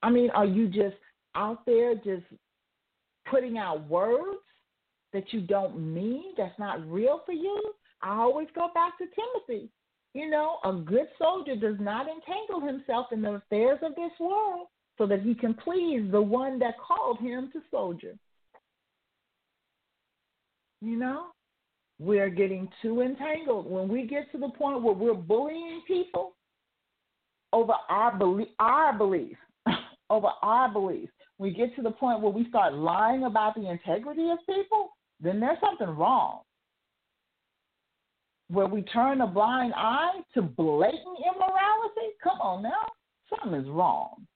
I mean, are you just out there just putting out words that you don't mean, that's not real for you? I always go back to Timothy. You know, a good soldier does not entangle himself in the affairs of this world so that he can please the one that called him to soldier. You know, we're getting too entangled. When we get to the point where we're bullying people over our belief, our belief, over our beliefs, we get to the point where we start lying about the integrity of people, then there's something wrong. Where we turn a blind eye to blatant immorality, come on now, something is wrong.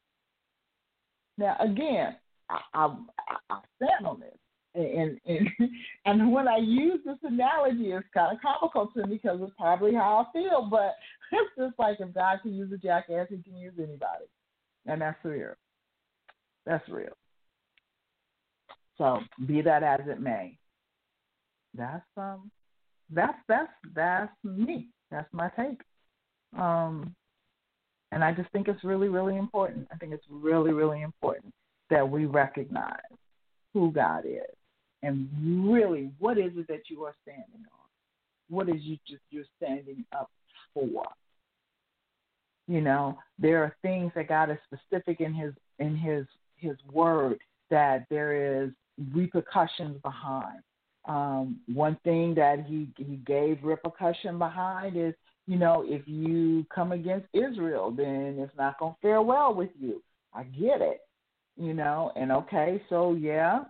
Now, again, I, I, I stand on this and and and when I use this analogy, it's kind of comical to me because it's probably how I feel. But it's just like if God can use a jackass, He can use anybody, and that's real. That's real. So be that as it may, that's um, that's that's that's me. That's my take. Um, and I just think it's really really important. I think it's really really important that we recognize who God is and really what is it that you are standing on? What is you just you're standing up for? You know, there are things that God is specific in his in his his word that there is repercussions behind. Um, one thing that he he gave repercussion behind is, you know, if you come against Israel, then it's not going to fare well with you. I get it, you know, and okay, so yeah,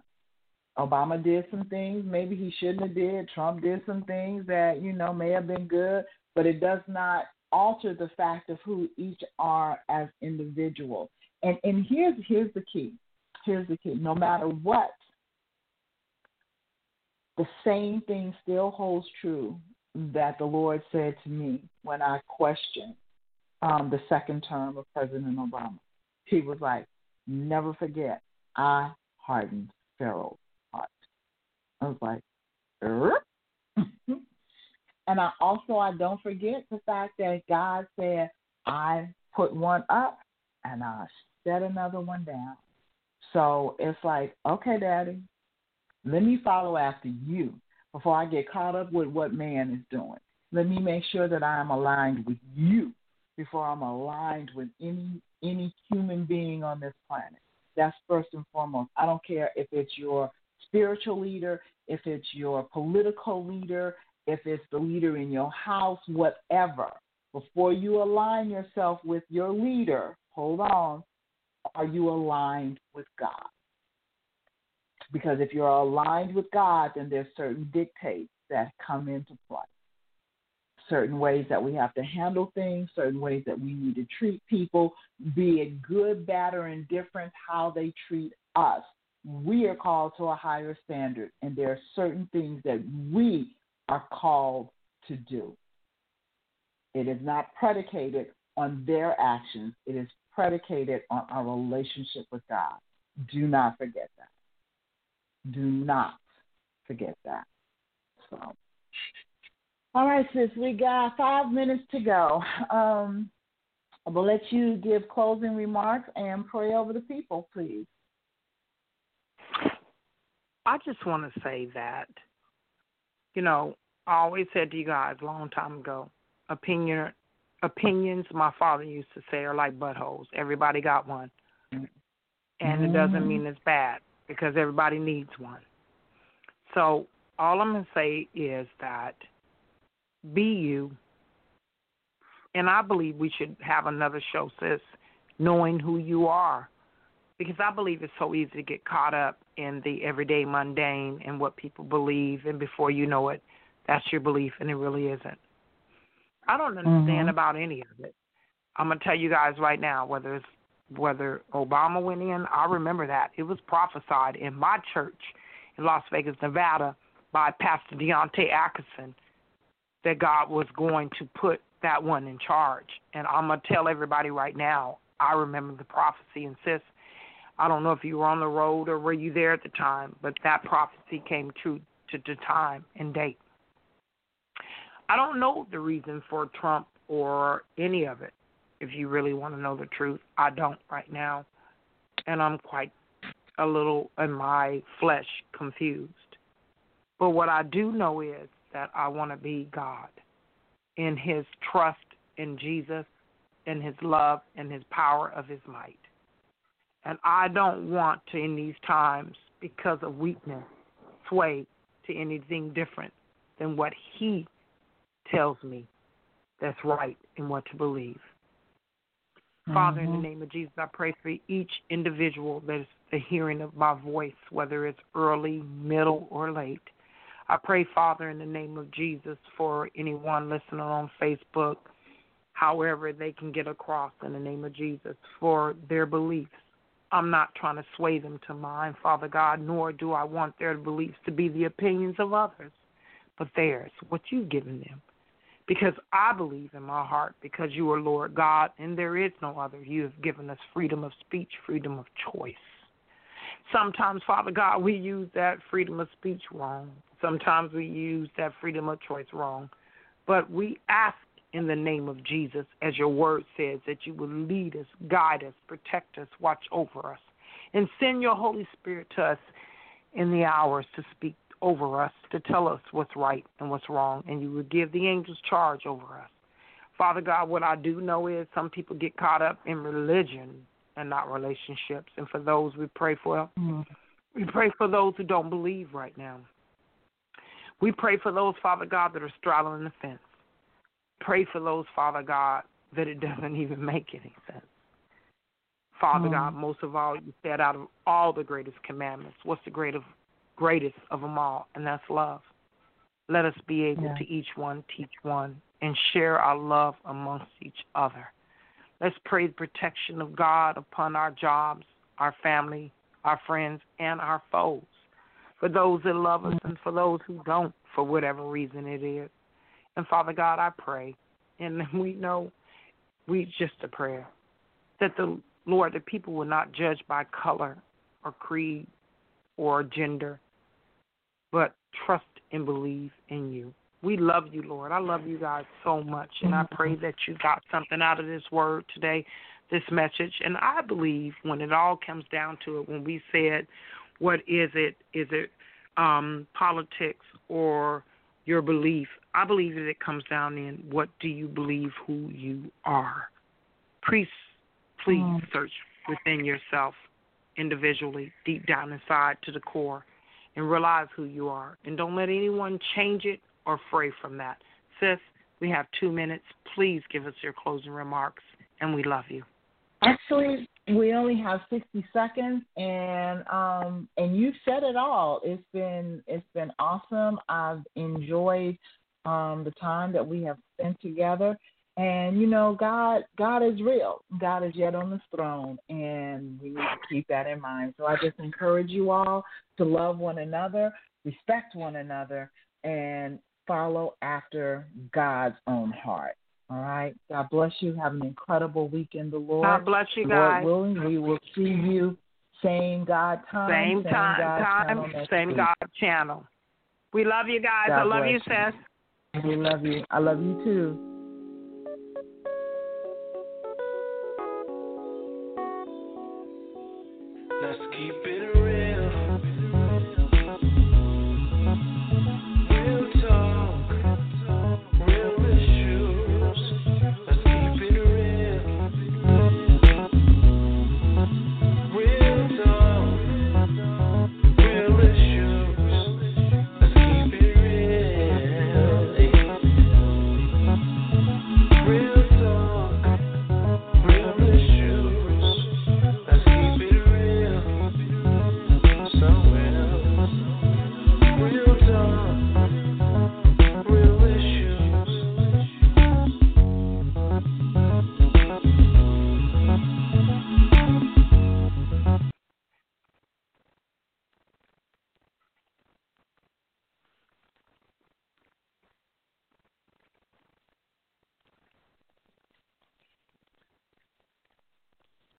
Obama did some things maybe he shouldn't have did. Trump did some things that you know may have been good, but it does not alter the fact of who each are as individuals. And and here's here's the key. Here's the key. No matter what, the same thing still holds true that the Lord said to me when I questioned um, the second term of President Obama. He was like, "Never forget, I hardened Pharaoh." I was like, and I also I don't forget the fact that God said I put one up and I set another one down. So it's like, okay, Daddy, let me follow after you before I get caught up with what man is doing. Let me make sure that I am aligned with you before I'm aligned with any any human being on this planet. That's first and foremost. I don't care if it's your spiritual leader, if it's your political leader, if it's the leader in your house, whatever. Before you align yourself with your leader, hold on, are you aligned with God? Because if you're aligned with God, then there's certain dictates that come into play. Certain ways that we have to handle things, certain ways that we need to treat people, be it good, bad, or indifferent, how they treat us we are called to a higher standard, and there are certain things that we are called to do. It is not predicated on their actions, it is predicated on our relationship with God. Do not forget that. Do not forget that. So, all right, sis, we got five minutes to go. Um, I'll let you give closing remarks and pray over the people, please. I just want to say that, you know, I always said to you guys a long time ago, opinion opinions my father used to say are like buttholes. Everybody got one. Mm-hmm. And it doesn't mean it's bad because everybody needs one. So all I'm gonna say is that be you. And I believe we should have another show, sis, knowing who you are. Because I believe it's so easy to get caught up in the everyday mundane and what people believe and before you know it, that's your belief and it really isn't. I don't understand Mhm. about any of it. I'm gonna tell you guys right now, whether it's whether Obama went in, I remember that. It was prophesied in my church in Las Vegas, Nevada by Pastor Deontay Atkinson that God was going to put that one in charge. And I'm gonna tell everybody right now, I remember the prophecy and sis, I don't know if you were on the road or were you there at the time, but that prophecy came true to the time and date. I don't know the reason for Trump or any of it. If you really want to know the truth, I don't right now. And I'm quite a little in my flesh confused. But what I do know is that I want to be God in his trust in Jesus, in his love, and his power of his might. And I don't want to, in these times, because of weakness, sway to anything different than what he tells me that's right and what to believe. Father, in the Mhm. name of Jesus, I pray for each individual that is the hearing of my voice, whether it's early, middle, or late. I pray, Father, in the name of Jesus, for anyone listening on Facebook, however they can get across in the name of Jesus, for their beliefs. I'm not trying to sway them to mine, Father God, nor do I want their beliefs to be the opinions of others, but theirs, what you've given them because I believe in my heart because you are Lord God and there is no other. You have given us freedom of speech, freedom of choice. Sometimes, Father God, we use that freedom of speech wrong. Sometimes we use that freedom of choice wrong. But we ask in the name of Jesus, as your word says, that you will lead us, guide us, protect us, watch over us, and send your Holy Spirit to us in the hours to speak over us to tell us what's right and what's wrong, and you will give the angels charge over us. Father God, what I do know is some people get caught up in religion and not relationships. And for those we pray for, Mhm. we pray for those who don't believe right now. We pray for those, Father God, that are straddling the fence. Pray for those, Father God, that it doesn't even make any sense. Father Mm. God, most of all, you said out of all the greatest commandments, what's the greatest greatest of them all, and that's love. Let us be able Yeah. to each one teach one and share our love amongst each other. Let's pray the protection of God upon our jobs, our family, our friends, and our foes. For those that love us and for those who don't, for whatever reason it is. And Father God, I pray, and we know we just a prayer, that the Lord, the people will not judge by color or creed or gender, but trust and believe in you. We love you, Lord. I love you guys so much, and I pray that you got something out of this word today, this message. And I believe when it all comes down to it, when we said, what is it? Is it um, politics or your belief? I believe that it comes down in what do you believe who you are. Please, please Mm. search within yourself individually, deep down inside to the core, and realize who you are. And don't let anyone change it or fray from that. Sis, we have two minutes. Please give us your closing remarks, and we love you. Actually, we only have 60 seconds, and um, and you've said it all. It's been it's been awesome. I've enjoyed um, the time that we have spent together, and you know, God God is real. God is yet on the throne, and we need to keep that in mind. So I just encourage you all to love one another, respect one another, and follow after God's own heart. All right. God bless you. Have an incredible week in the Lord. God bless you Lord guys. willing, we will see you Same God time. Same time, God time, channel same week. God channel. We love you guys. God I love you, bless sis. We love you. I love you too. Let's keep it real.